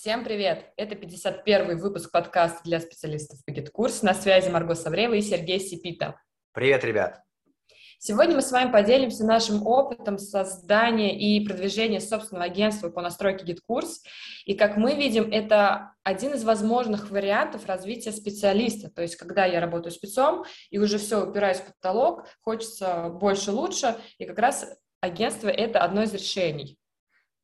Всем привет! Это 51 выпуск подкаста для специалистов по GetCourse. На связи Марго Саврева и Сергей Сипита. Привет, ребят! Сегодня мы с вами поделимся нашим опытом создания и продвижения собственного агентства по настройке GetCourse. И как мы видим, это один из возможных вариантов развития специалиста. То есть, когда я работаю спецом и уже все упираюсь в потолок, хочется больше, лучше, и как раз агентство – это одно из решений.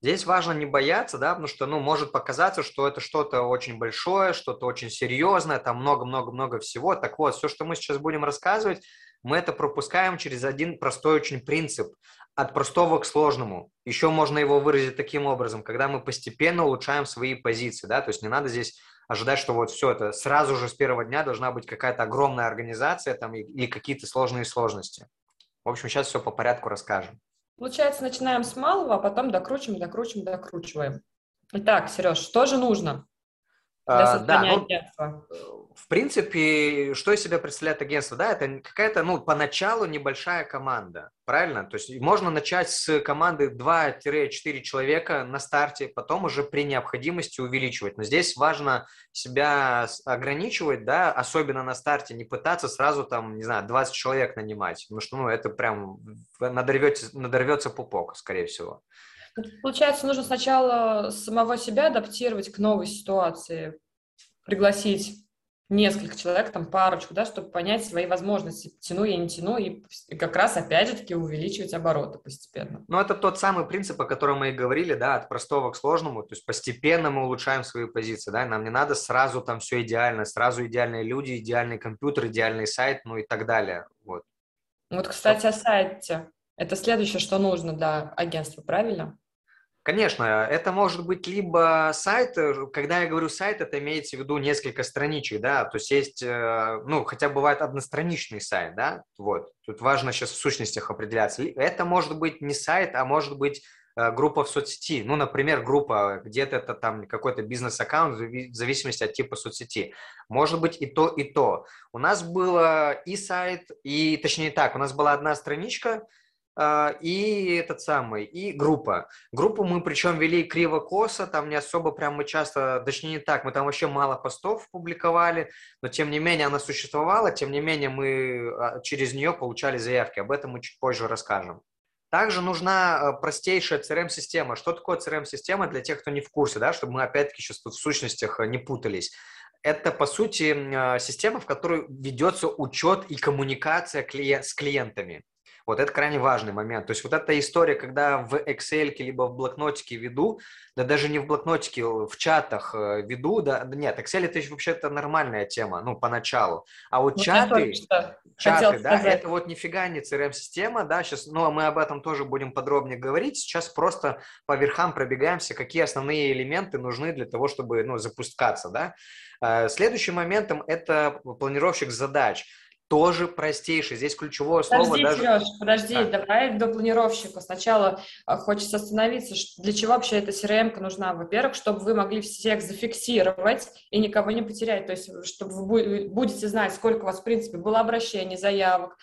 Здесь важно не бояться, да, потому что, ну, может показаться, что это что-то очень большое, что-то очень серьезное, там много-много-много всего. Так вот, все, что мы сейчас будем рассказывать, мы это пропускаем через один простой очень принцип от простого к сложному. Еще можно его выразить таким образом, когда мы постепенно улучшаем свои позиции, да, то есть не надо здесь ожидать, что вот все это сразу же с первого дня должна быть какая-то огромная организация там или какие-то сложные сложности. В общем, сейчас все по порядку расскажем. Получается, начинаем с малого, а потом докручиваем, докручиваем, докручиваем. Итак, Сереж, что же нужно для а, да, ну, агентства? В принципе, что из себя представляет агентство? Да, это какая-то, ну, поначалу небольшая команда, правильно? То есть можно начать с команды 2-4 человека на старте, потом уже при необходимости увеличивать. Но здесь важно себя ограничивать, да, особенно на старте, не пытаться сразу там, не знаю, 20 человек нанимать, потому что, ну, это прям надорвется, надорвется пупок, скорее всего. Получается, нужно сначала самого себя адаптировать к новой ситуации, пригласить несколько человек, там парочку, да, чтобы понять свои возможности, тяну я, не тяну, и, и как раз опять же таки увеличивать обороты постепенно. Ну, это тот самый принцип, о котором мы и говорили, да, от простого к сложному, то есть постепенно мы улучшаем свои позиции, да, нам не надо сразу там все идеально, сразу идеальные люди, идеальный компьютер, идеальный сайт, ну и так далее, вот. Вот, кстати, о сайте. Это следующее, что нужно для агентства, правильно? Конечно, это может быть либо сайт, э, когда я говорю сайт, это имеется в виду несколько страничек, да, то есть есть, э, ну, хотя бывает одностраничный сайт, да, вот, тут важно сейчас в сущностях определяться. Это может быть не сайт, а может быть э, группа в соцсети, ну, например, группа, где-то это там какой-то бизнес-аккаунт в зависимости от типа соцсети. Может быть и то, и то. У нас было и сайт, и, точнее так, у нас была одна страничка, и этот самый, и группа. Группу мы причем вели криво-косо, там не особо прям мы часто, точнее не так, мы там вообще мало постов публиковали, но тем не менее она существовала, тем не менее мы а, через нее получали заявки, об этом мы чуть позже расскажем. Также нужна а, простейшая CRM-система. Что такое CRM-система для тех, кто не в курсе, да, чтобы мы опять-таки сейчас тут в сущностях не путались это, по сути, система, в которой ведется учет и коммуникация с клиентами. Вот это крайне важный момент. То есть вот эта история, когда в Excel либо в блокнотике веду, да даже не в блокнотике, в чатах э, веду, да, нет, Excel это вообще-то нормальная тема, ну, поначалу. А вот, вот чаты, чаты, да, сказать. это вот нифига не CRM-система, да, сейчас, ну, а мы об этом тоже будем подробнее говорить. Сейчас просто по верхам пробегаемся, какие основные элементы нужны для того, чтобы, ну, запускаться, да. Э, следующим моментом это планировщик задач тоже простейший. Здесь ключевое подожди, слово даже... Сереж, подожди, а. давай до планировщика. Сначала а, хочется остановиться. Для чего вообще эта CRM нужна? Во-первых, чтобы вы могли всех зафиксировать и никого не потерять. То есть, чтобы вы будете знать, сколько у вас, в принципе, было обращений, заявок,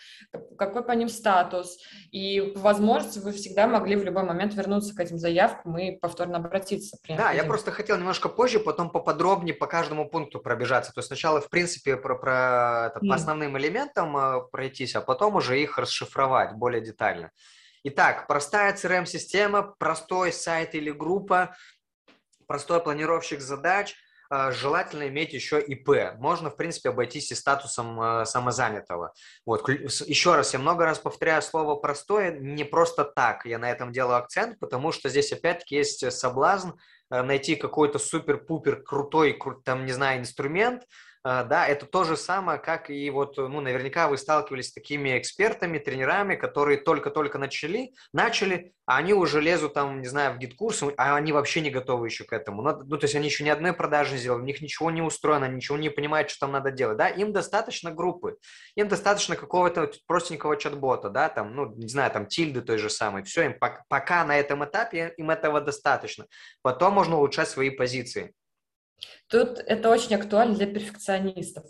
какой по ним статус. И возможность вы всегда могли в любой момент вернуться к этим заявкам и повторно обратиться. Да, я просто хотел немножко позже, потом поподробнее по каждому пункту пробежаться. То есть сначала, в принципе, про, про это, по основным элементам, элементам э, пройтись, а потом уже их расшифровать более детально. Итак, простая CRM-система, простой сайт или группа, простой планировщик задач, э, желательно иметь еще ИП. Можно, в принципе, обойтись и статусом э, самозанятого. Вот. Еще раз, я много раз повторяю слово «простое», не просто так я на этом делаю акцент, потому что здесь опять-таки есть соблазн найти какой-то супер-пупер крутой, там, не знаю, инструмент, да, это то же самое, как и вот, ну, наверняка вы сталкивались с такими экспертами, тренерами, которые только-только начали, начали, а они уже лезут там, не знаю, в GetCourse, а они вообще не готовы еще к этому. Ну, то есть они еще ни одной продажи сделали, у них ничего не устроено, ничего не понимают, что там надо делать, да, им достаточно группы, им достаточно какого-то простенького чат-бота, да, там, ну, не знаю, там, тильды той же самой, все, им пока на этом этапе им этого достаточно. Потом можно улучшать свои позиции. Тут это очень актуально для перфекционистов.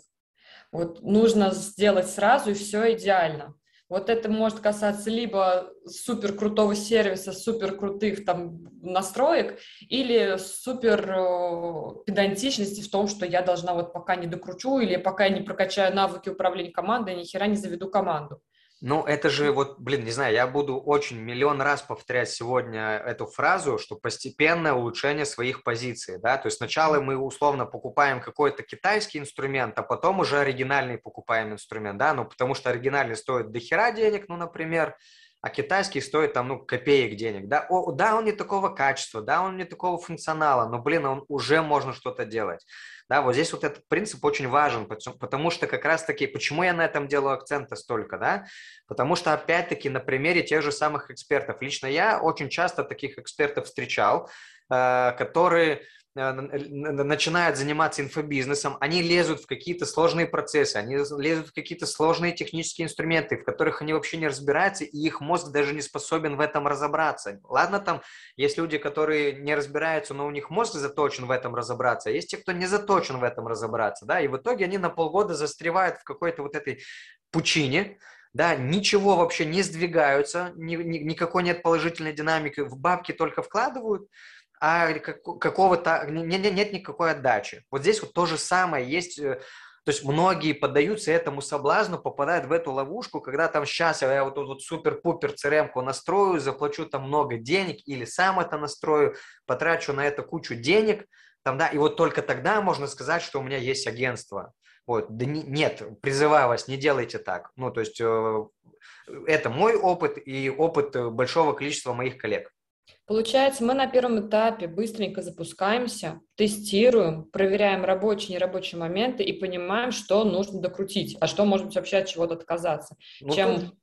Вот нужно сделать сразу, и все идеально. Вот это может касаться либо супер крутого сервиса, супер крутых там настроек, или супер э, педантичности в том, что я должна вот пока не докручу, или пока я не прокачаю навыки управления командой, ни хера не заведу команду. Ну, это же вот, блин, не знаю, я буду очень миллион раз повторять сегодня эту фразу, что постепенное улучшение своих позиций, да, то есть сначала мы условно покупаем какой-то китайский инструмент, а потом уже оригинальный покупаем инструмент, да, ну, потому что оригинальный стоит дохера денег, ну, например, а китайский стоит там, ну, копеек денег, да, О, да, он не такого качества, да, он не такого функционала, но, блин, он уже можно что-то делать. Да, вот здесь вот этот принцип очень важен, потому что как раз-таки, почему я на этом делаю акцента столько, да, потому что опять-таки на примере тех же самых экспертов, лично я очень часто таких экспертов встречал, э, которые начинают заниматься инфобизнесом, они лезут в какие-то сложные процессы, они лезут в какие-то сложные технические инструменты, в которых они вообще не разбираются, и их мозг даже не способен в этом разобраться. Ладно, там есть люди, которые не разбираются, но у них мозг заточен в этом разобраться, а есть те, кто не заточен в этом разобраться, да, и в итоге они на полгода застревают в какой-то вот этой пучине, да, ничего вообще не сдвигаются, ни, ни, никакой нет положительной динамики, в бабки только вкладывают, а какого-то нет, нет никакой отдачи. Вот здесь вот то же самое есть. Э, то есть многие поддаются этому соблазну, попадают в эту ловушку, когда там сейчас я вот тут вот супер-пупер crm настрою, заплачу там много денег или сам это настрою, потрачу на это кучу денег, там, да, и вот только тогда можно сказать, что у меня есть агентство. Вот, да не, нет, призываю вас, не делайте так. Ну, то есть э, это мой опыт и опыт э, большого количества моих коллег. Получается, мы на первом этапе быстренько запускаемся, тестируем, проверяем рабочие и нерабочие моменты и понимаем, что нужно докрутить, а что, может быть, вообще от чего-то отказаться. Ну, Чем тут,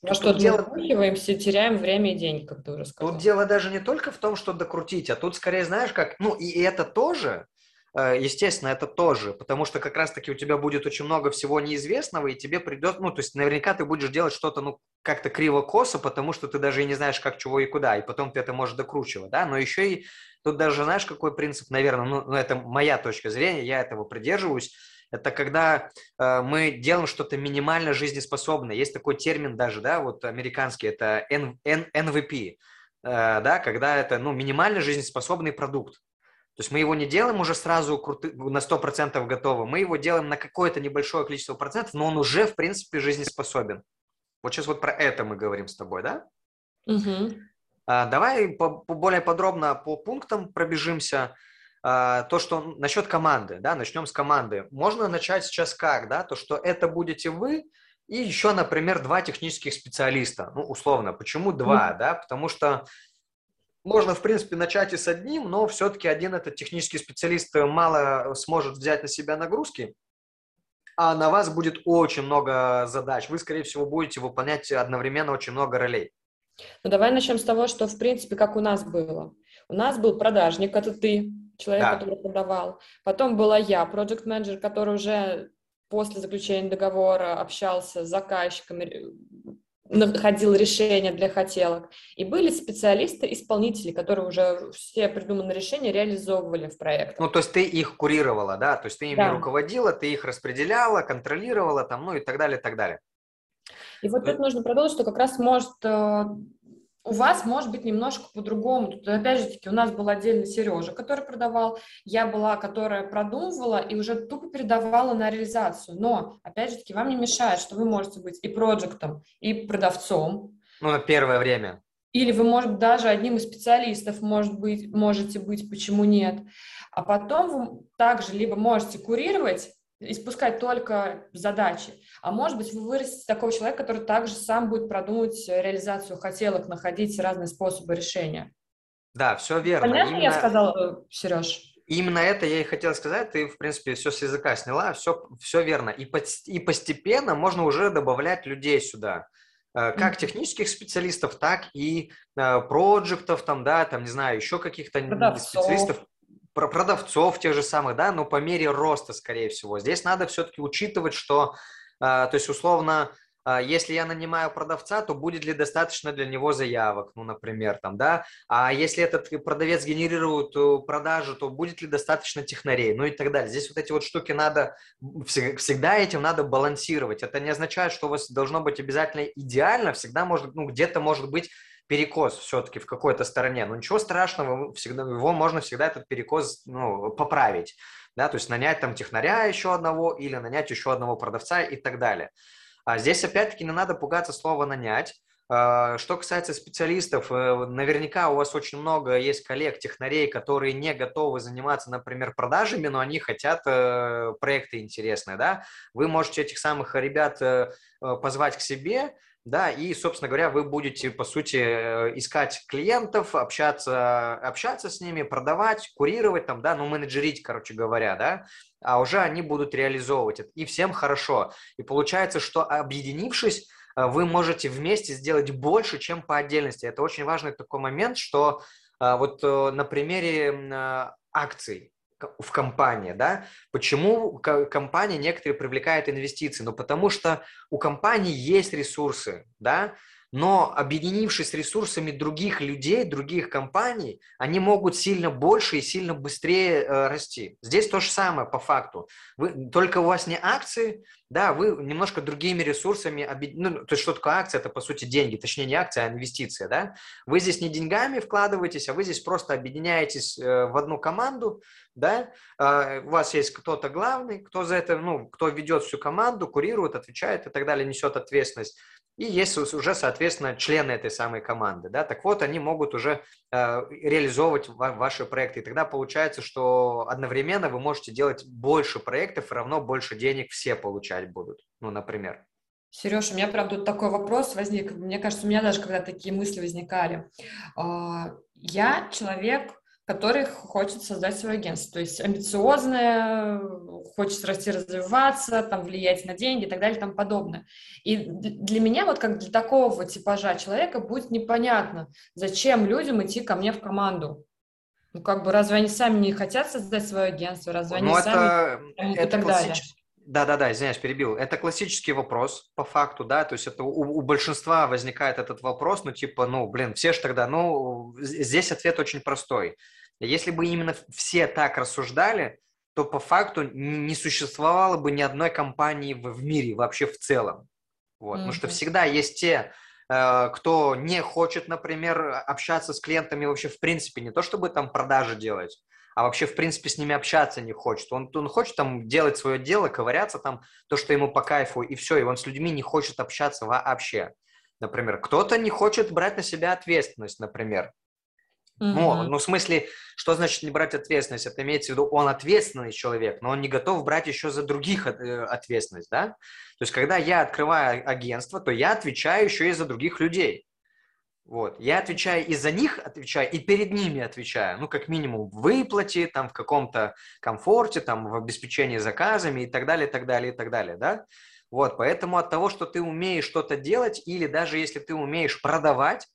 во что дело... докручиваемся, теряем время и деньги, как ты уже сказал. Тут дело даже не только в том, что докрутить, а тут скорее, знаешь, как, ну и это тоже, естественно, это тоже, потому что как раз-таки у тебя будет очень много всего неизвестного, и тебе придет, ну, то есть наверняка ты будешь делать что-то, ну, как-то криво-косо, потому что ты даже и не знаешь, как, чего и куда, и потом ты это можешь докручивать, да, но еще и тут даже знаешь, какой принцип, наверное, ну, ну это моя точка зрения, я этого придерживаюсь, это когда э, мы делаем что-то минимально жизнеспособное. Есть такой термин даже, да, вот американский, это N, N, NVP, э, да, когда это, ну, минимально жизнеспособный продукт. То есть мы его не делаем уже сразу крути, на 100% готово, мы его делаем на какое-то небольшое количество процентов, но он уже, в принципе, жизнеспособен. Вот сейчас вот про это мы говорим с тобой, да? Угу. А, давай по, по более подробно по пунктам пробежимся. А, то, что насчет команды, да, начнем с команды. Можно начать сейчас как, да, то, что это будете вы и еще, например, два технических специалиста, ну, условно. Почему два, да? Потому что можно, в принципе, начать и с одним, но все-таки один этот технический специалист мало сможет взять на себя нагрузки, а на вас будет очень много задач. Вы, скорее всего, будете выполнять одновременно очень много ролей. Ну, давай начнем с того, что, в принципе, как у нас было. У нас был продажник, это ты, человек, да. который продавал. Потом была я, проект менеджер который уже после заключения договора общался с заказчиками, находил решения для хотелок. И были специалисты-исполнители, которые уже все придуманные решения реализовывали в проектах. Ну, то есть ты их курировала, да? То есть ты ими да. руководила, ты их распределяла, контролировала, там, ну и так далее, и так далее. И вот тут нужно продолжить, что как раз может э, у вас может быть немножко по-другому. Тут, опять же таки, у нас был отдельно Сережа, который продавал, я была, которая продумывала и уже тупо передавала на реализацию. Но, опять же таки, вам не мешает, что вы можете быть и проектом, и продавцом. Ну, на первое время. Или вы, может, даже одним из специалистов может быть, можете быть, почему нет. А потом вы также либо можете курировать испускать только задачи. А может быть, вы вырастите такого человека, который также сам будет продумывать реализацию хотелок, находить разные способы решения. Да, все верно. Понятно Именно... я сказала, Сереж? Именно это я и хотел сказать. Ты, в принципе, все с языка сняла, все, все верно. И, по, и постепенно можно уже добавлять людей сюда э, как технических специалистов, так и э, проектов, там, да, там, не знаю, еще каких-то специалистов, про продавцов тех же самых, да, но по мере роста, скорее всего. Здесь надо все-таки учитывать, что, э, то есть, условно, э, если я нанимаю продавца, то будет ли достаточно для него заявок, ну, например, там, да, а если этот продавец генерирует э, продажи, то будет ли достаточно технарей, ну и так далее. Здесь вот эти вот штуки надо, всегда этим надо балансировать. Это не означает, что у вас должно быть обязательно идеально, всегда может, ну, где-то может быть перекос все-таки в какой-то стороне. Но ничего страшного, всегда, его можно всегда этот перекос ну, поправить. Да, то есть нанять там технаря еще одного или нанять еще одного продавца и так далее. А здесь опять-таки не надо пугаться слова «нанять». А, что касается специалистов, э, наверняка у вас очень много есть коллег, технарей, которые не готовы заниматься, например, продажами, но они хотят э, проекты интересные, да. Вы можете этих самых ребят э, позвать к себе, да, и, собственно говоря, вы будете, по сути, э, искать клиентов, общаться, общаться с ними, продавать, курировать там, да, ну, менеджерить, короче говоря, да, а уже они будут реализовывать это, и всем хорошо. И получается, что объединившись, э, вы можете вместе сделать больше, чем по отдельности. Это очень важный такой момент, что э, вот на примере акций, в компании, да? Почему компания некоторые привлекает инвестиции? Ну, потому что у компании есть ресурсы, да? Но объединившись ресурсами других людей, других компаний, они могут сильно больше и сильно быстрее э, расти. Здесь то же самое по факту. Вы, только у вас не акции, да, вы немножко другими ресурсами, ну, то есть что такое акция, это по сути деньги, точнее не акция, а инвестиция, да. Вы здесь не деньгами вкладываетесь, а вы здесь просто объединяетесь э, в одну команду, да, э, у вас есть кто-то главный, кто за это, ну, кто ведет всю команду, курирует, отвечает и так далее, несет ответственность и есть уже, соответственно, члены этой самой команды. Да? Так вот, они могут уже э, реализовывать ва- ваши проекты. И тогда получается, что одновременно вы можете делать больше проектов равно больше денег все получать будут, ну, например. Сереж, у меня, правда, тут такой вопрос возник. Мне кажется, у меня даже когда такие мысли возникали. А, я человек, который хочет создать свое агентство. То есть амбициозное, хочет расти, развиваться, там, влиять на деньги и так далее и тому подобное. И для меня, вот как для такого типажа человека, будет непонятно, зачем людям идти ко мне в команду. Ну, как бы, разве они сами не хотят создать свое агентство? Разве они ну, это, сами... Это и так классич... далее? Да-да-да, извиняюсь, перебил. Это классический вопрос, по факту, да, то есть это у, у большинства возникает этот вопрос, ну, типа, ну, блин, все же тогда, ну, здесь ответ очень простой. Если бы именно все так рассуждали, то по факту не существовало бы ни одной компании в мире вообще в целом. Вот. Mm-hmm. Потому что всегда есть те, э, кто не хочет, например, общаться с клиентами вообще в принципе, не то чтобы там продажи делать, а вообще в принципе с ними общаться не хочет. Он, он хочет там делать свое дело, ковыряться там, то, что ему по кайфу, и все, и он с людьми не хочет общаться вообще. Например, кто-то не хочет брать на себя ответственность, например. Mm-hmm. Ну, ну, в смысле, что значит не брать ответственность? Это имеется в виду, он ответственный человек, но он не готов брать еще за других э, ответственность, да? То есть, когда я открываю агентство, то я отвечаю еще и за других людей. Вот. Я отвечаю и за них отвечаю, и перед ними отвечаю. Ну, как минимум, в выплате, там, в каком-то комфорте, там, в обеспечении заказами и так далее, и так далее, и так далее, да? Вот, поэтому от того, что ты умеешь что-то делать, или даже если ты умеешь продавать,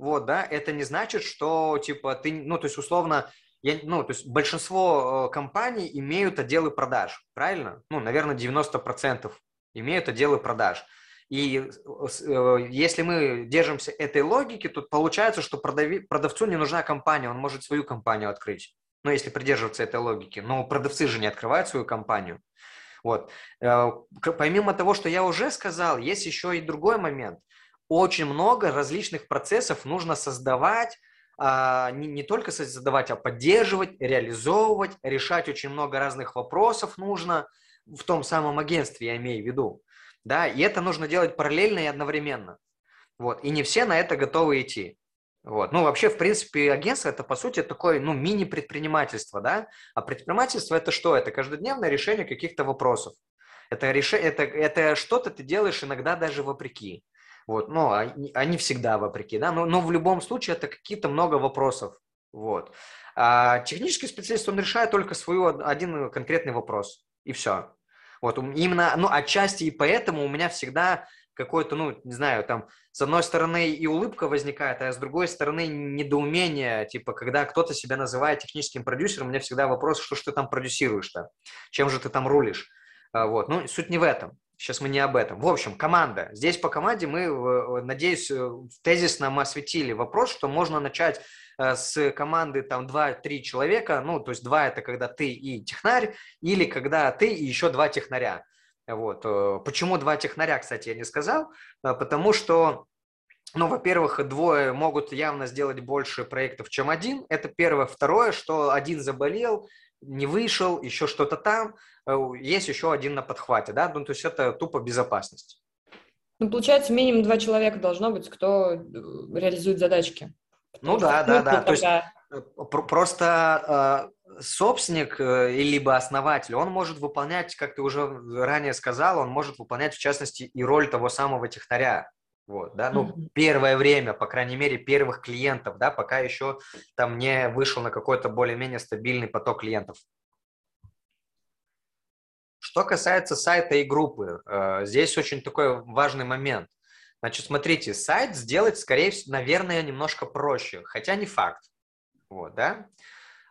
вот, да, это не значит, что, типа, ты, ну, то есть, условно, я, ну, то есть большинство э, компаний имеют отделы продаж, правильно? Ну, наверное, 90% имеют отделы продаж. И э, если мы держимся этой логики, то получается, что продав... продавцу не нужна компания, он может свою компанию открыть. Ну, если придерживаться этой логики. Но продавцы же не открывают свою компанию. Вот. Э, помимо того, что я уже сказал, есть еще и другой момент – очень много различных процессов нужно создавать, а, не, не только создавать, а поддерживать, реализовывать, решать очень много разных вопросов нужно в том самом агентстве, я имею в виду. Да, и это нужно делать параллельно и одновременно. Вот, и не все на это готовы идти. Вот. Ну, вообще, в принципе, агентство – это, по сути, такое, ну, мини-предпринимательство, да? А предпринимательство – это что? Это каждодневное решение каких-то вопросов. Это, реш... это, это что-то ты делаешь иногда даже вопреки. Вот, но они, они всегда вопреки, да, но, но в любом случае это какие-то много вопросов. Вот. А технический специалист, он решает только свой один конкретный вопрос, и все. Вот, именно, ну, отчасти и поэтому у меня всегда какое-то, ну, не знаю, там, с одной стороны и улыбка возникает, а с другой стороны недоумение, типа, когда кто-то себя называет техническим продюсером, у меня всегда вопрос, что ж ты там продюсируешь-то, чем же ты там рулишь, а, вот, ну, суть не в этом. Сейчас мы не об этом. В общем, команда. Здесь по команде мы, надеюсь, тезисно мы осветили вопрос, что можно начать с команды там 2-3 человека, ну, то есть 2 это когда ты и технарь, или когда ты и еще два технаря. Вот. Почему два технаря, кстати, я не сказал, потому что ну, во-первых, двое могут явно сделать больше проектов, чем один. Это первое. Второе, что один заболел, не вышел, еще что-то там, э, есть еще один на подхвате, да, ну, то есть это тупо безопасность. Ну, получается, минимум два человека должно быть, кто э, реализует задачки. Ну да, да, да, то есть э, просто собственник либо основатель, он может выполнять, как ты уже ранее сказал, он может выполнять в частности и роль того самого технаря. Вот, да, ну, mm-hmm. первое время, по крайней мере, первых клиентов, да, пока еще там не вышел на какой-то более-менее стабильный поток клиентов. Что касается сайта и группы, э, здесь очень такой важный момент. Значит, смотрите, сайт сделать, скорее всего, наверное, немножко проще, хотя не факт. Вот, да?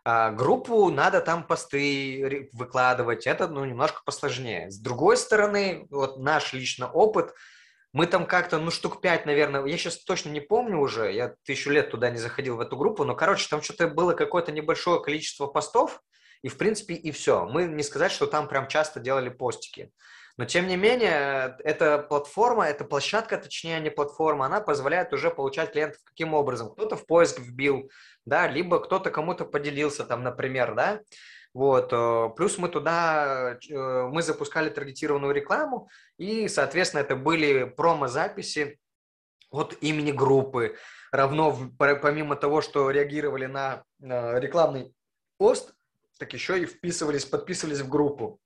А группу надо там посты выкладывать, это, ну, немножко посложнее. С другой стороны, вот наш лично опыт – мы там как-то, ну, штук пять, наверное, я сейчас точно не помню уже, я тысячу лет туда не заходил в эту группу, но, короче, там что-то было какое-то небольшое количество постов, и, в принципе, и все. Мы не сказать, что там прям часто делали постики. Но, тем не менее, эта платформа, эта площадка, точнее, не платформа, она позволяет уже получать клиентов каким образом? Кто-то в поиск вбил, да, либо кто-то кому-то поделился там, например, да, вот. Э, плюс мы туда, э, мы запускали таргетированную рекламу, и, соответственно, это были промо-записи от имени группы. Равно, помимо того, что реагировали на рекламный пост, так еще и вписывались, подписывались в группу.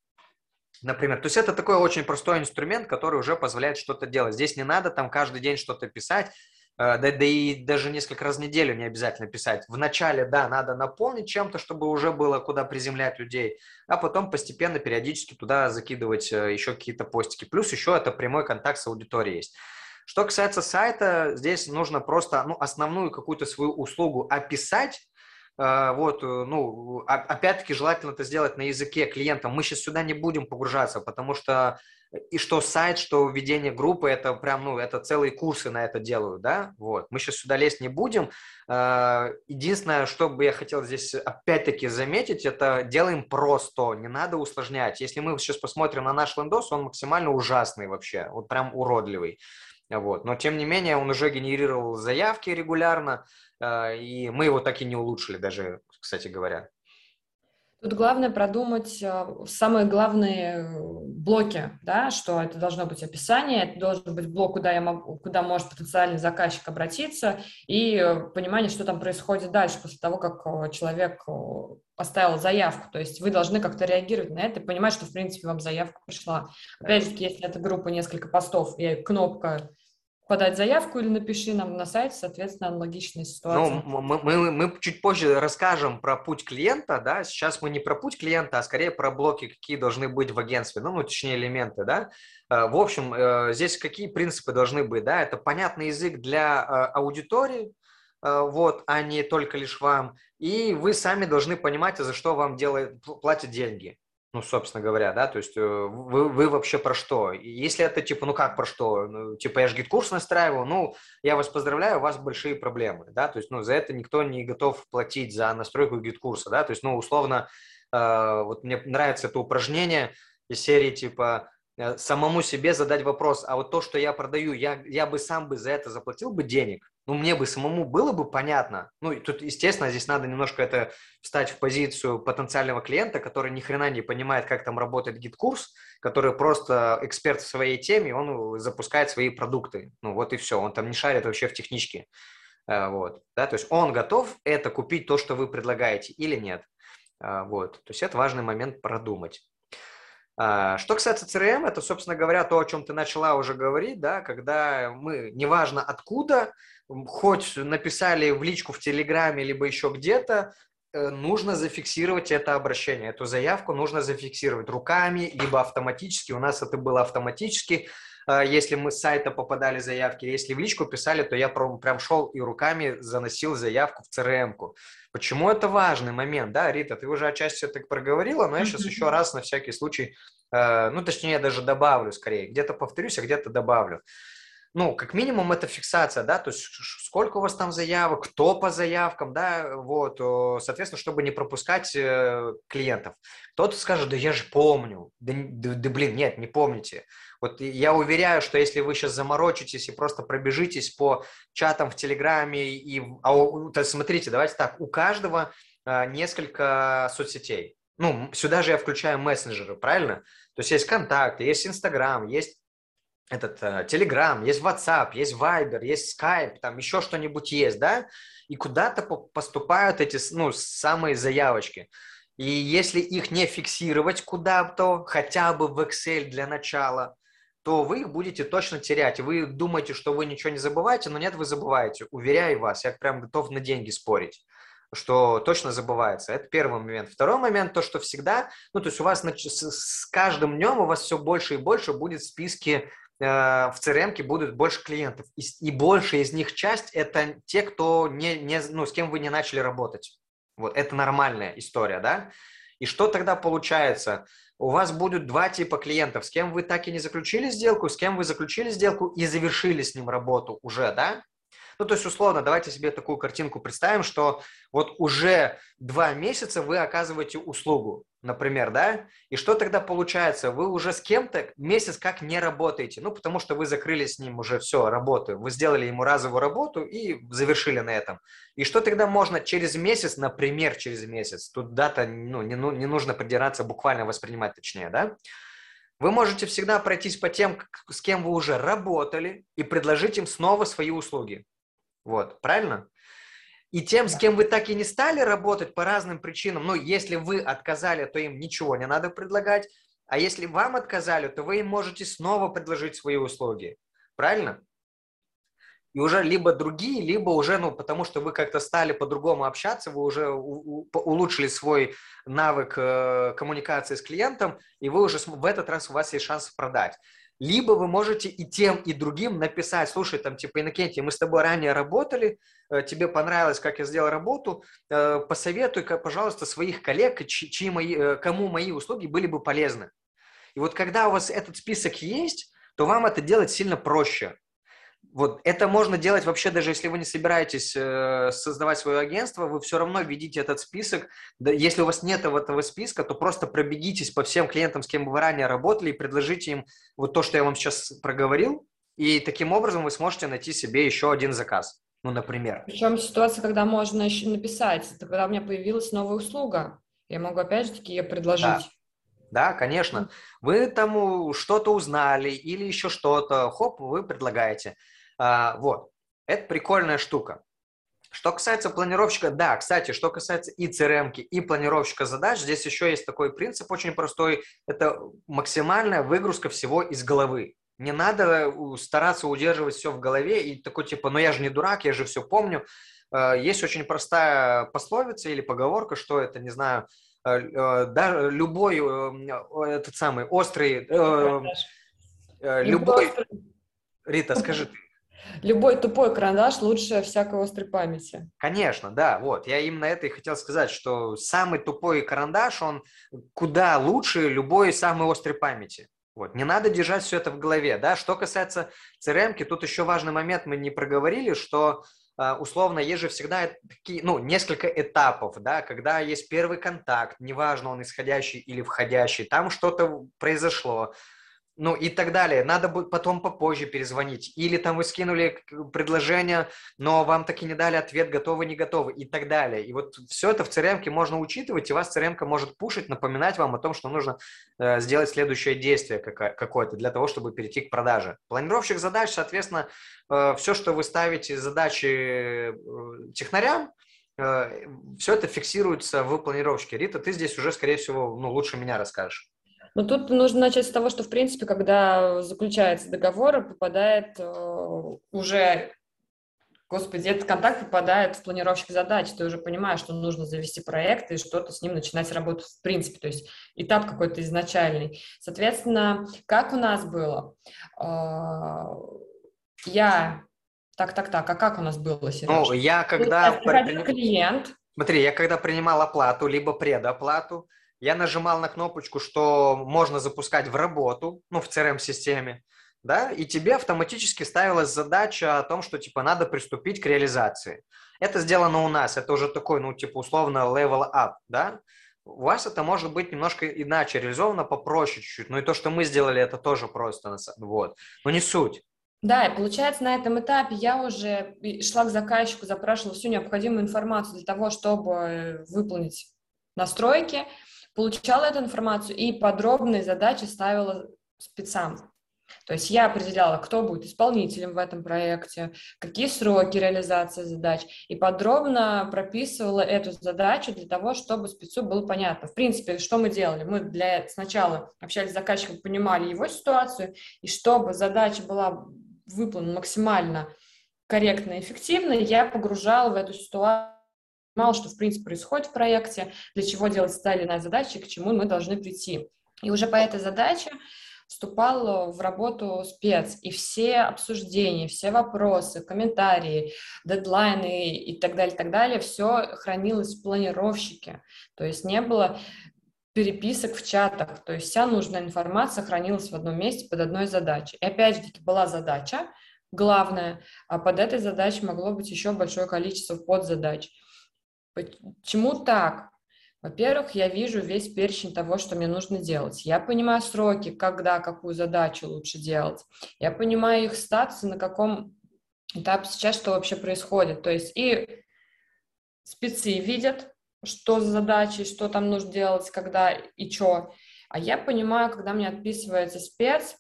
Например, то есть это такой очень простой инструмент, который уже позволяет что-то делать. Здесь не надо там каждый день что-то писать, да, да и даже несколько раз в неделю не обязательно писать. Вначале, да, надо наполнить чем-то, чтобы уже было куда приземлять людей, а потом постепенно, периодически туда закидывать э, еще какие-то постики. Плюс еще это прямой контакт с аудиторией есть. Что касается сайта, здесь нужно просто ну, основную какую-то свою услугу описать, э, вот, ну, опять-таки желательно это сделать на языке клиента. Мы сейчас сюда не будем погружаться, потому что и что сайт, что введение группы, это прям, ну, это целые курсы на это делают, да, вот. Мы сейчас сюда лезть не будем. А, единственное, что бы я хотел здесь опять-таки заметить, это делаем просто, не надо усложнять. Если мы сейчас посмотрим на наш лендос, он максимально ужасный вообще, вот прям уродливый. Вот. Но, тем не менее, он уже генерировал заявки регулярно, а, и мы его так и не улучшили даже, кстати говоря. Тут главное продумать э, самые главные блоки, да, что это должно быть описание, это должен быть блок, куда, я могу, куда может потенциальный заказчик обратиться, и понимание, что там происходит дальше, после того, как э, человек э, поставил заявку. То есть вы должны как-то реагировать на это и понимать, что, в принципе, вам заявка пришла. Опять же, если это группа несколько постов и кнопка подать заявку или напиши нам на сайт, соответственно, аналогичная ситуация. Ну, мы, мы, мы чуть позже расскажем про путь клиента, да, сейчас мы не про путь клиента, а скорее про блоки, какие должны быть в агентстве, ну, ну точнее, элементы, да. Э, в общем, э, здесь какие принципы должны быть, да, это понятный язык для э, аудитории, вот, а не только лишь вам, и вы сами должны понимать, за что вам делает, платят деньги. Ну, собственно говоря, да, то есть э, вы, вы вообще про что? Если это типа, ну как про что? Ну, типа я же GetCourse настраивал, ну, я вас поздравляю, у вас большие проблемы, да, то есть, ну, за это никто не готов платить за настройку GetCourse а, да, то есть, ну, условно, э, вот мне нравится это упражнение из серии типа самому себе задать вопрос, а вот то, что я продаю, я, я бы сам бы за это заплатил бы денег, ну, мне бы самому было бы понятно. Ну, и тут, естественно, здесь надо немножко это встать в позицию потенциального клиента, который ни хрена не понимает, как там работает GetCourse, который просто эксперт в своей теме, он запускает свои продукты. Ну, вот и все, он там не шарит вообще в техничке. Э, вот, да, то есть он готов это купить, то, что вы предлагаете, или нет. Э, вот, то есть это важный момент продумать. А, что касается CRM, это, собственно говоря, то, о чем ты начала уже говорить, да, когда мы, неважно откуда, хоть написали в личку в Телеграме, либо еще где-то, э, нужно зафиксировать это обращение, эту заявку нужно зафиксировать руками, либо автоматически. У нас это было автоматически. Э, если мы с сайта попадали заявки, если в личку писали, то я прям, шел и руками заносил заявку в CRM-ку. Почему это важный момент, да, Рита, ты уже отчасти это проговорила, но я сейчас еще раз на всякий случай, э, ну, точнее, я даже добавлю скорее, где-то повторюсь, а где-то добавлю ну, как минимум, это фиксация, да, то есть сколько у вас там заявок, кто по заявкам, да, вот, соответственно, чтобы не пропускать э, клиентов. Кто-то скажет, да я же помню, да, да, да блин, нет, не помните. Вот я уверяю, что если вы сейчас заморочитесь и просто пробежитесь по чатам в Телеграме, и, а, то смотрите, давайте так, у каждого а, несколько соцсетей. Ну, сюда же я включаю мессенджеры, правильно? То есть есть контакты, есть Инстаграм, есть этот Telegram, э, есть WhatsApp, есть Viber, есть Skype, там еще что-нибудь есть, да, и куда-то поступают эти, ну, самые заявочки. И если их не фиксировать куда-то, хотя бы в Excel для начала, то вы их будете точно терять. Вы думаете, что вы ничего не забываете, но нет, вы забываете. Уверяю вас, я прям готов на деньги спорить что точно забывается. Это первый момент. Второй момент, то, что всегда, ну, то есть у вас с каждым днем у вас все больше и больше будет списки Э, в CRM будут больше клиентов, и, и больше из них часть это те, кто не, не, ну, с кем вы не начали работать. Вот, это нормальная история, да? И что тогда получается? У вас будут два типа клиентов, с кем вы так и не заключили сделку, с кем вы заключили сделку и завершили с ним работу уже, да? Ну, то есть, условно, давайте себе такую картинку представим, что вот уже два месяца вы оказываете услугу, например, да, и что тогда получается? Вы уже с кем-то месяц как не работаете, ну, потому что вы закрыли с ним уже все, работу, вы сделали ему разовую работу и завершили на этом. И что тогда можно через месяц, например, через месяц, тут дата, ну, не, ну, не нужно придираться, буквально воспринимать точнее, да, вы можете всегда пройтись по тем, с кем вы уже работали, и предложить им снова свои услуги. Вот, правильно? И тем, с кем вы так и не стали работать по разным причинам, ну, если вы отказали, то им ничего не надо предлагать, а если вам отказали, то вы им можете снова предложить свои услуги. Правильно? И уже либо другие, либо уже, ну, потому что вы как-то стали по-другому общаться, вы уже улучшили свой навык э, коммуникации с клиентом, и вы уже в этот раз у вас есть шанс продать. Либо вы можете и тем, и другим написать, слушай, там, типа, Иннокентий, мы с тобой ранее работали, э, тебе понравилось, как я сделал работу, э, посоветуй, пожалуйста, своих коллег, чьи мои, э, кому мои услуги были бы полезны. И вот когда у вас этот список есть, то вам это делать сильно проще. Вот это можно делать вообще, даже если вы не собираетесь э, создавать свое агентство, вы все равно введите этот список. Да, если у вас нет этого списка, то просто пробегитесь по всем клиентам, с кем вы ранее работали, и предложите им вот то, что я вам сейчас проговорил, и таким образом вы сможете найти себе еще один заказ. Ну, например. Причем ситуация, когда можно еще написать, это когда у меня появилась новая услуга. Я могу опять же таки ее предложить. Да. Да, конечно. Вы там что-то узнали или еще что-то, хоп, вы предлагаете. А, вот, это прикольная штука. Что касается планировщика, да, кстати, что касается и CRM, и планировщика задач, здесь еще есть такой принцип очень простой, это максимальная выгрузка всего из головы. Не надо стараться удерживать все в голове и такой типа, ну я же не дурак, я же все помню. А, есть очень простая пословица или поговорка, что это, не знаю, а, да, любой этот самый острый, любой, Рита, скажи ты. Любой тупой карандаш лучше всякой острой памяти. Конечно, да, вот. Я именно это и хотел сказать, что самый тупой карандаш, он куда лучше любой самой острой памяти. Вот. Не надо держать все это в голове. Да? Что касается CRM, тут еще важный момент мы не проговорили, что а, условно есть же всегда такие, ну, несколько этапов, да, когда есть первый контакт, неважно, он исходящий или входящий, там что-то произошло, ну и так далее. Надо будет потом попозже перезвонить. Или там вы скинули предложение, но вам так и не дали ответ, готовы, не готовы и так далее. И вот все это в crm можно учитывать, и вас crm может пушить, напоминать вам о том, что нужно э, сделать следующее действие какое-то для того, чтобы перейти к продаже. Планировщик задач, соответственно, э, все, что вы ставите задачи э, технарям, э, все это фиксируется в планировщике. Рита, ты здесь уже, скорее всего, ну, лучше меня расскажешь. Но тут нужно начать с того, что, в принципе, когда заключается договор, попадает э, уже Господи, этот контакт попадает в планировщик задач, ты уже понимаешь, что нужно завести проект и что-то с ним начинать работать в принципе, то есть этап какой-то изначальный. Соответственно, как у нас было? А, я... Так, так, так, а как у нас было, Сереж? Ну, я когда... Приходил клиент. Смотри, я когда принимал оплату, либо предоплату, я нажимал на кнопочку, что можно запускать в работу, ну, в CRM-системе, да, и тебе автоматически ставилась задача о том, что, типа, надо приступить к реализации. Это сделано у нас, это уже такой, ну, типа, условно, level up, да. У вас это может быть немножко иначе реализовано, попроще чуть-чуть. Ну и то, что мы сделали, это тоже просто, вот. Но не суть. Да, и получается, на этом этапе я уже шла к заказчику, запрашивала всю необходимую информацию для того, чтобы выполнить настройки, получала эту информацию и подробные задачи ставила спецам. То есть я определяла, кто будет исполнителем в этом проекте, какие сроки реализации задач, и подробно прописывала эту задачу для того, чтобы спецу было понятно. В принципе, что мы делали? Мы для сначала общались с заказчиком, понимали его ситуацию, и чтобы задача была выполнена максимально корректно и эффективно, я погружала в эту ситуацию понимала, что, в принципе, происходит в проекте, для чего делать та или иная задача, к чему мы должны прийти. И уже по этой задаче вступал в работу спец, и все обсуждения, все вопросы, комментарии, дедлайны и так далее, так далее, все хранилось в планировщике. То есть не было переписок в чатах, то есть вся нужная информация хранилась в одном месте под одной задачей. И опять же таки была задача, главная, а под этой задачей могло быть еще большое количество подзадач. Почему так? Во-первых, я вижу весь перечень того, что мне нужно делать. Я понимаю сроки, когда, какую задачу лучше делать. Я понимаю их статусы, на каком этапе сейчас что вообще происходит. То есть и спецы видят, что за задачи, что там нужно делать, когда и что. А я понимаю, когда мне отписывается спец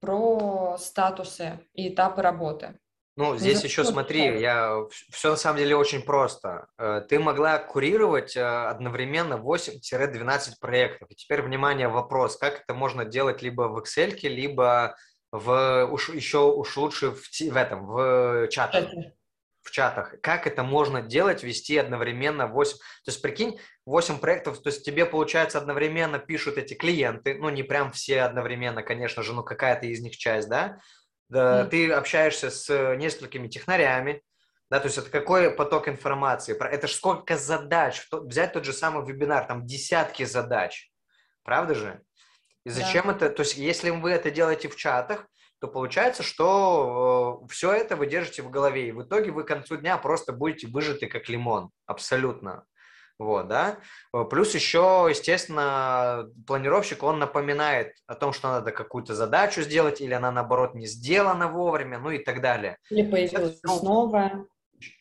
про статусы и этапы работы. Ну, здесь еще смотри, я все на самом деле очень просто. Э, ты могла курировать э, одновременно 8-12 проектов. И теперь, внимание, вопрос, как это можно делать либо в Excel, либо в, уж, еще уж лучше в, в этом, в чатах. В чатах. Как это можно делать, вести одновременно 8... То есть, прикинь, 8 проектов, то есть тебе, получается, одновременно пишут эти клиенты, ну, не прям все одновременно, конечно же, но какая-то из них часть, да, да, mm. ты общаешься с несколькими технарями, да, то есть это какой поток информации, это же сколько задач, взять тот же самый вебинар, там десятки задач, правда же? И зачем да. это, то есть если вы это делаете в чатах, то получается, что э, все это вы держите в голове, и в итоге вы к концу дня просто будете выжаты как лимон, абсолютно. Вот, да. Э, плюс еще, естественно, планировщик, он напоминает о том, что надо какую-то задачу сделать, или она, наоборот, не сделана вовремя, ну и так далее. Или появилась все, новая.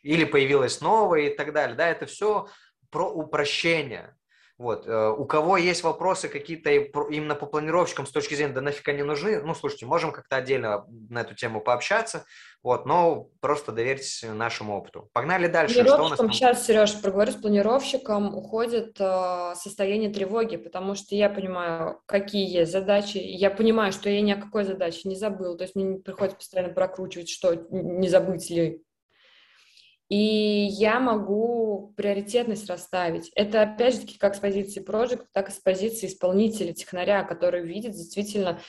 Или появилась новая и так далее. Да, это все про упрощение. Вот. Э, у кого есть вопросы какие-то именно по планировщикам с точки зрения, да нафиг они нужны, ну, слушайте, можем как-то отдельно на эту тему пообщаться, вот, но просто доверьтесь нашему опыту. Погнали дальше. Что у нас там? Сейчас, Сереж, проговорю с планировщиком, уходит э, состояние тревоги, потому что я понимаю, какие есть задачи, я понимаю, что я ни о какой задаче не забыл, то есть мне приходится постоянно прокручивать, что не забыть ли и я могу приоритетность расставить. Это, опять же таки, как с позиции проекта, так и с позиции исполнителя, технаря, который видит действительно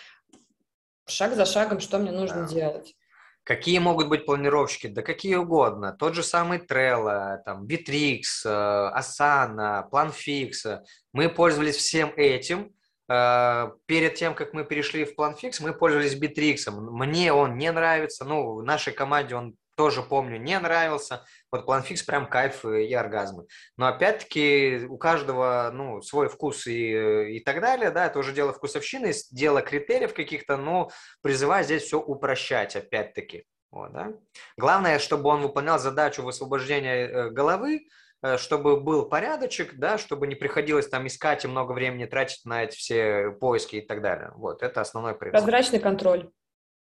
шаг за шагом, что мне нужно да. делать. Какие могут быть планировщики? Да какие угодно. Тот же самый Trello, там, Bittrex, э, Asana, PlanFix. Мы пользовались всем этим. Э, перед тем, как мы перешли в PlanFix, мы пользовались Bittrex. Мне он не нравится. Ну, нашей команде он тоже помню, не нравился. Вот планфикс прям кайф и оргазмы. Но опять-таки у каждого ну, свой вкус и, и так далее, да, это уже дело вкусовщины, дело критериев каких-то, но призываю здесь все упрощать опять-таки. Вот, да. Главное, чтобы он выполнял задачу высвобождения э, головы, э, чтобы был порядочек, да, чтобы не приходилось там искать и много времени тратить на эти все поиски и так далее. Вот, это основной призыв. Прозрачный контроль.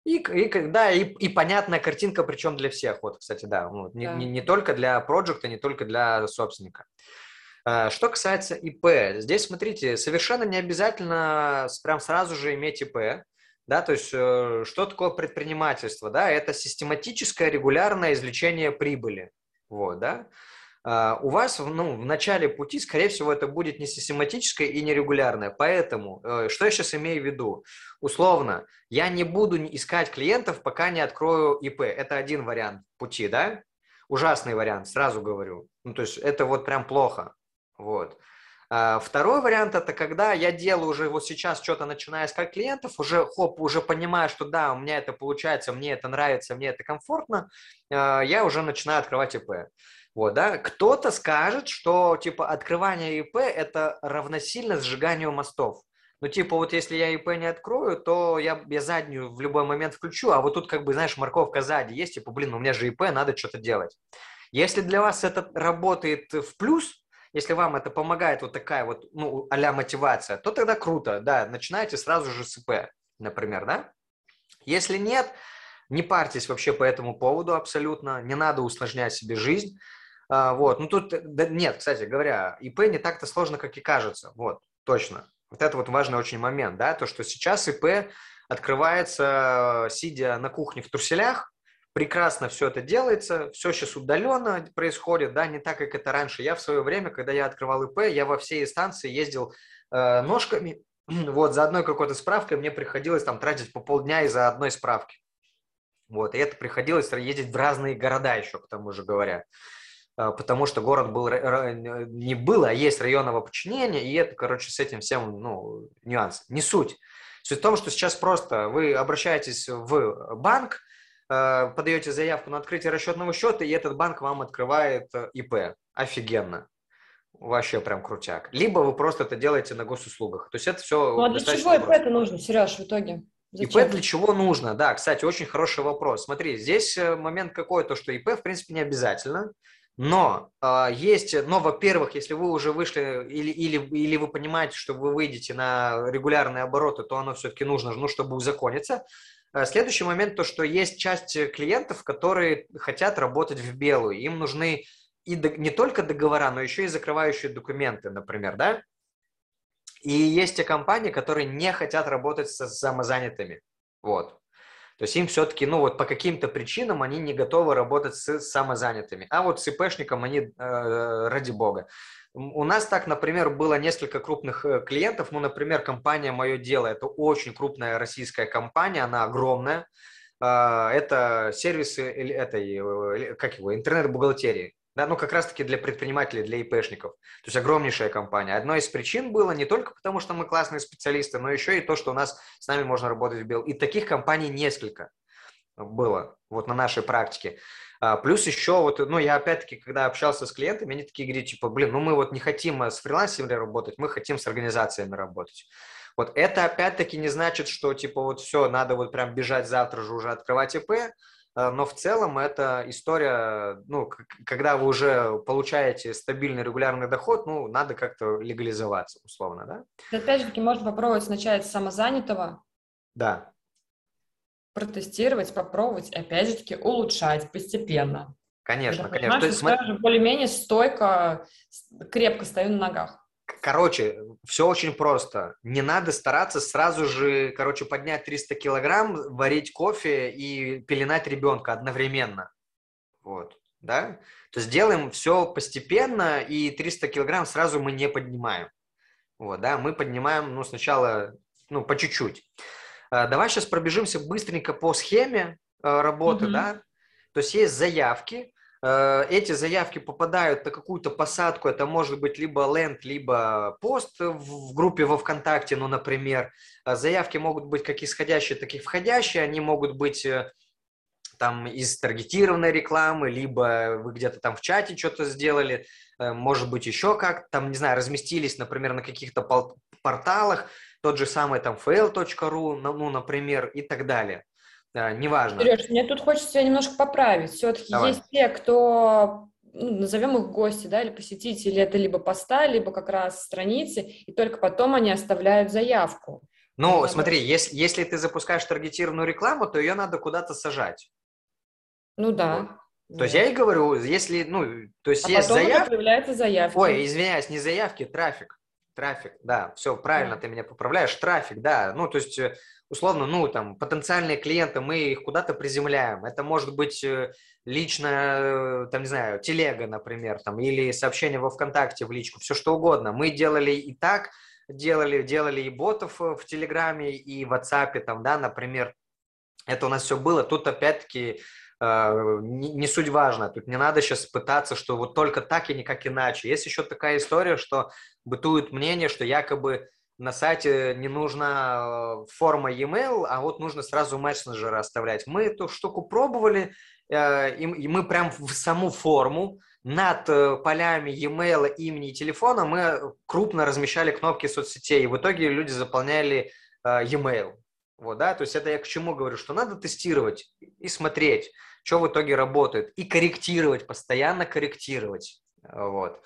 И, и, да, и, и понятная картинка, причем для всех. Вот, кстати, да, вот, не, да. Не, не только для проекта, не только для собственника. А, что касается ИП, здесь, смотрите, совершенно не обязательно прям сразу же иметь ИП. Да, то есть э, что такое предпринимательство? Да, это систематическое регулярное извлечение прибыли. Вот, да. Uh, у вас ну, в начале пути, скорее всего, это будет не систематическое и нерегулярное. Поэтому, uh, что я сейчас имею в виду? Условно, я не буду искать клиентов, пока не открою ИП. Это один вариант пути, да? Ужасный вариант, сразу говорю. Ну, то есть это вот прям плохо. Вот. А, второй вариант это когда я делаю уже вот сейчас что-то начиная искать клиентов, уже хоп, уже понимаю, что да, у меня это получается, мне это нравится, мне это комфортно, а, я уже начинаю открывать ИП. Вот, да, кто-то скажет, что типа открывание ИП это равносильно сжиганию мостов. Ну, типа, вот если я ИП не открою, то я, я заднюю в любой момент включу, а вот тут, как бы, знаешь, морковка сзади есть, типа, блин, у меня же ИП, надо что-то делать. Если для вас это работает в плюс, если вам это помогает вот такая вот, ну, а мотивация, то тогда круто, да, начинайте сразу же с ИП, например, да. Если нет, не парьтесь вообще по этому поводу абсолютно, не надо усложнять себе жизнь, а, вот, ну тут, да, нет, кстати говоря, ИП не так-то сложно, как и кажется, вот, точно. Вот это вот важный очень момент, да, то, что сейчас ИП открывается, сидя на кухне в труселях, прекрасно все это делается, все сейчас удаленно происходит, да, не так, как это раньше. Я в свое время, когда я открывал ИП, я во все инстанции ездил э, ножками, вот, за одной какой-то справкой мне приходилось там тратить по полдня из-за одной справки. Вот, и это приходилось ездить в разные города еще, к тому же говоря. Э, потому что город был, не был, а есть районного подчинения, и это, короче, с этим всем, ну, нюанс. Не суть. Суть в том, что сейчас просто вы обращаетесь в банк, Э, подаете заявку на открытие расчетного счета, и этот банк вам открывает э, ИП. Офигенно. Вообще прям крутяк. Либо вы просто это делаете на госуслугах. То есть это все Ну а для чего ИП это нужно, Сереж, в итоге? Зачем? ИП для чего нужно? Да, кстати, очень хороший вопрос. Смотри, здесь э, момент какой, то что ИП в принципе не обязательно. Но э, есть, но, во-первых, если вы уже вышли или, или, или вы понимаете, что вы выйдете на регулярные обороты, то оно все-таки нужно, ну, чтобы узакониться. Э, следующий момент, то, что есть часть клиентов, которые хотят работать в белую. Им нужны и не только договора, но еще и закрывающие документы, например, да? И есть те компании, которые не хотят работать с самозанятыми. Вот. То есть им все-таки, ну вот по каким-то причинам они не готовы работать с самозанятыми. А вот с ИПшником они, э, ради бога. У нас так, например, было несколько крупных э, клиентов. Ну, например, компания «Мое дело» – это очень крупная российская компания, она огромная. А, это сервисы этой, э, как его, интернет-бухгалтерии. Да, ну, как раз-таки для предпринимателей, для ИПшников. То есть огромнейшая компания. Одной из причин было не только потому, что мы классные специалисты, но еще и то, что у нас с нами можно работать в бел. И таких компаний несколько было вот на нашей практике. А, плюс еще вот, ну, я опять-таки, когда общался с клиентами, они такие говорят, типа, блин, ну мы вот не хотим с фрилансерами работать, мы хотим с организациями работать. Вот это опять-таки не значит, что типа вот все, надо вот прям бежать завтра же уже открывать ИП, но в целом это история, ну, когда вы уже получаете стабильный регулярный доход, ну, надо как-то легализоваться, условно, да? Опять же таки, можно попробовать начать с самозанятого. Да протестировать, попробовать, опять же таки улучшать постепенно. Конечно, Когда конечно. То есть, я уже более-менее стойко, крепко стою на ногах. Короче, все очень просто. Не надо стараться сразу же, короче, поднять 300 килограмм, варить кофе и пеленать ребенка одновременно. Вот, да? То есть делаем все постепенно, и 300 килограмм сразу мы не поднимаем. Вот, да, мы поднимаем, ну, сначала, ну, по чуть-чуть. Э, давай сейчас пробежимся быстренько по схеме э, работы, mm-hmm. да. То есть есть заявки, эти заявки попадают на какую-то посадку, это может быть либо ленд, либо пост в группе во ВКонтакте, ну, например. Заявки могут быть как исходящие, так и входящие, они могут быть там из таргетированной рекламы, либо вы где-то там в чате что-то сделали, может быть еще как, там, не знаю, разместились, например, на каких-то порталах, тот же самый там fail.ru, ну, например, и так далее. Да, неважно. Сереж, мне тут хочется тебя немножко поправить. Все-таки Давай. есть те, кто ну, назовем их гости, да, или посетители, это либо поста, либо как раз страницы, и только потом они оставляют заявку. Ну, смотри, если, если ты запускаешь таргетированную рекламу, то ее надо куда-то сажать. Ну да. Вот. То есть я и говорю, если, ну, то есть а есть потом заявки. появляются заявки. Ой, извиняюсь, не заявки, трафик. Трафик, да, все правильно, да. ты меня поправляешь. Трафик, да. Ну, то есть, э, условно, ну, там, потенциальные клиенты, мы их куда-то приземляем. Это может быть э, лично, э, там, не знаю, телега, например, там, или сообщение во ВКонтакте в личку, все что угодно. Мы делали и так, делали, делали и ботов в Телеграме, и в WhatsApp, там, да, например. Это у нас все было. Тут, опять-таки, не, не суть важно. Тут не надо сейчас пытаться, что вот только так и никак иначе. Есть еще такая история, что бытует мнение, что якобы на сайте не нужна э, форма e-mail, а вот нужно сразу мессенджеры оставлять. Мы эту штуку пробовали, э, и мы прям в саму форму над э, полями e-mail, имени и телефона мы крупно размещали кнопки соцсетей, и в итоге люди заполняли e-mail. Вот, да, то есть это я к чему говорю, что надо тестировать и смотреть, что в итоге работает, и корректировать, постоянно корректировать. Вот.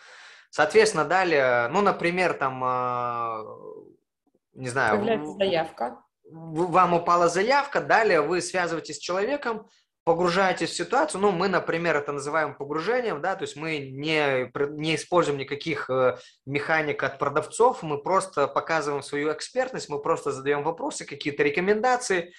Соответственно, далее, ну, например, там, а, не знаю... Появляется заявка. Вам упала заявка, далее вы связываетесь с человеком, погружаетесь в ситуацию, ну, мы, например, это называем погружением, да, то есть мы не, не используем никаких э, механик от продавцов, мы просто показываем свою экспертность, мы просто задаем вопросы, какие-то рекомендации,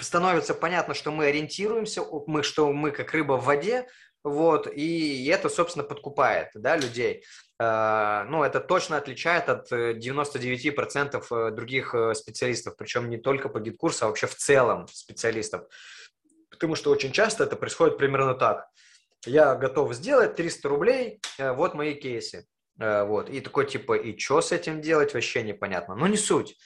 становится понятно, что мы ориентируемся, мы, что мы как рыба в воде, вот, и это, собственно, подкупает, да, людей. А, ну, это точно отличает от 99% э, э, других э, специалистов, причем не только по GetCourse у, а вообще в целом специалистов. Потому что очень часто это происходит примерно так. Я готов сделать 300 рублей, вот мои кейсы. Вот. И такой типа, и что с этим делать, вообще непонятно. Но не суть.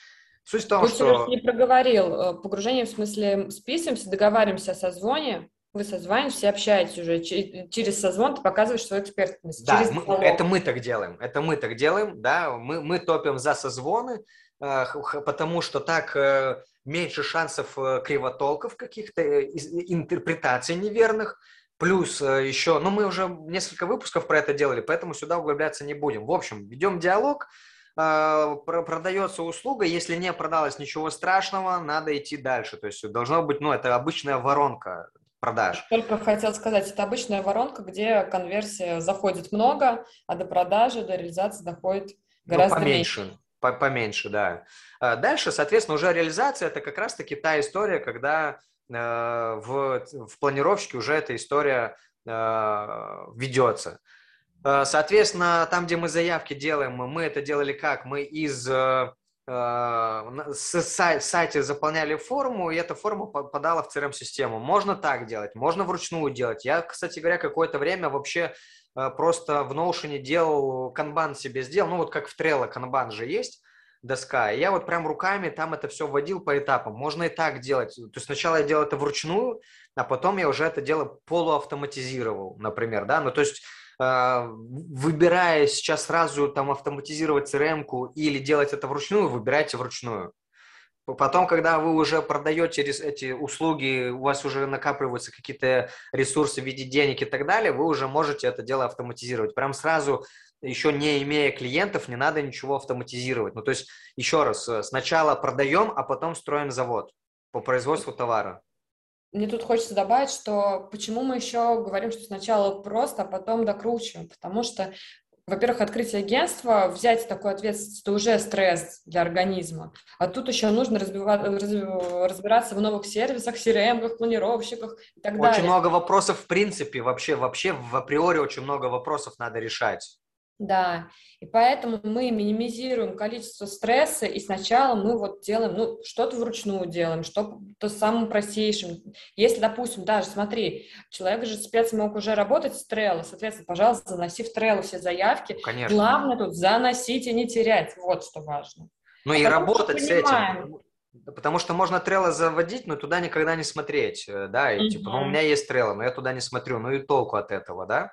Суть в том, Вы, что... не проговорил. Погружение в смысле списываемся, договариваемся о созвоне, вы созваниваетесь, общаетесь уже. Через созвон ты показываешь свою экспертность. Да, мы, это мы так делаем. Это мы так делаем, да. Мы, мы топим за созвоны, э, потому что так э, меньше шансов э, кривотолков каких-то, интерпретаций неверных. Плюс еще, ну мы уже несколько выпусков про это делали, поэтому сюда углубляться не будем. В общем, ведем диалог, продается услуга, если не продалось ничего страшного, надо идти дальше. То есть должно быть, ну, это обычная воронка продаж. Только хотел сказать, это обычная воронка, где конверсия заходит много, а до продажи, до реализации доходит ну, гораздо ну, поменьше. меньше. Поменьше, да. А дальше, соответственно, уже реализация – это как раз-таки та история, когда э, в, в планировщике уже эта история э, ведется. Э, соответственно, там, где мы заявки делаем, мы это делали как? Мы из с сайте заполняли форму, и эта форма попадала в CRM-систему. Можно так делать, можно вручную делать. Я, кстати говоря, какое-то время вообще просто в Notion делал канбан себе сделал, ну вот как в Trello канбан же есть, доска. И я вот прям руками там это все вводил по этапам. Можно и так делать. То есть сначала я делал это вручную, а потом я уже это дело полуавтоматизировал, например, да. Ну то есть а, выбирая сейчас сразу там автоматизировать CRM-ку или делать это вручную, выбирайте вручную. Потом, когда вы уже продаете эти услуги, у вас уже накапливаются какие-то ресурсы в виде денег и так далее, вы уже можете это дело автоматизировать. Прям сразу, еще не имея клиентов, не надо ничего автоматизировать. Ну, то есть, еще раз, э, сначала продаем, а потом строим завод по производству товара. Мне тут хочется добавить, что почему мы еще говорим, что сначала просто, а потом докручиваем, потому что во-первых, открытие агентства, взять такой ответственность, это уже стресс для организма. А тут еще нужно разбираться в новых сервисах, CRM, планировщиках и так очень далее. Очень много вопросов в принципе, вообще, вообще в априори очень много вопросов надо решать. Да, и поэтому мы минимизируем количество стресса, и сначала мы вот делаем, ну, что-то вручную делаем, что-то самым простейшим. Если, допустим, даже, смотри, человек же спец мог уже работать с Trello, соответственно, пожалуйста, заноси в Trello все заявки. Конечно. Главное тут заносить и не терять, вот что важно. Ну а и работать с этим. Потому что можно Trello заводить, но туда никогда не смотреть, э, да, и угу. типа, ну, у меня есть Trello, но я туда не смотрю, ну и толку от этого, да?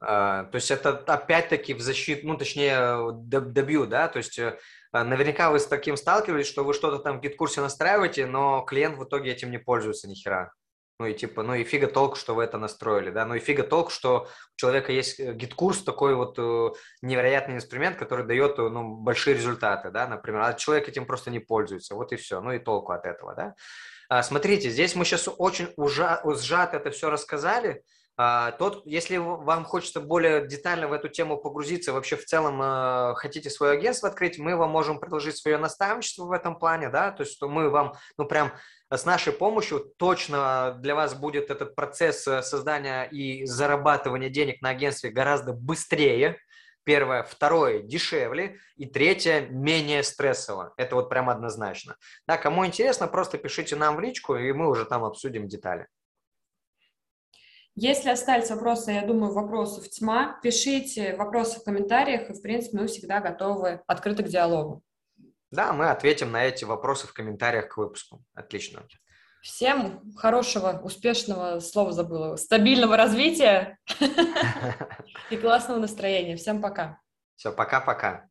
А, то есть это опять-таки в защиту, ну точнее добью, да, то есть э, наверняка вы с таким сталкивались, что вы что-то там в GetCourse настраиваете, но клиент в итоге этим не пользуется ни хера. Ну и типа, ну и фига толк, что вы это настроили, да, ну и фига толк, что у человека есть э, GetCourse, такой вот э, невероятный инструмент, который дает, ну, большие результаты, да, например, а человек этим просто не пользуется, вот и все, ну и толку от этого, да. А, смотрите, здесь мы сейчас очень ужа- сжато это все рассказали, А, тот, если вам хочется более детально в эту тему погрузиться, вообще в целом э, хотите свое агентство открыть, мы вам можем предложить свое наставничество в этом плане, да, то есть что мы вам, ну прям с нашей помощью точно для вас будет этот процесс э, создания и зарабатывания денег на агентстве гораздо быстрее, Первое. Второе. Дешевле. И третье. Менее стрессово. Это вот прям однозначно. Да, кому интересно, просто пишите нам в личку, и мы уже там обсудим детали. Если остались вопросы, я думаю, вопросов тьма, пишите вопросы в комментариях, и, в принципе, мы всегда готовы открыты к диалогу. Да, мы ответим на эти вопросы в комментариях к выпуску. Отлично. Всем хорошего, успешного, слова забыла, стабильного развития и классного настроения. Всем пока. Все, пока-пока.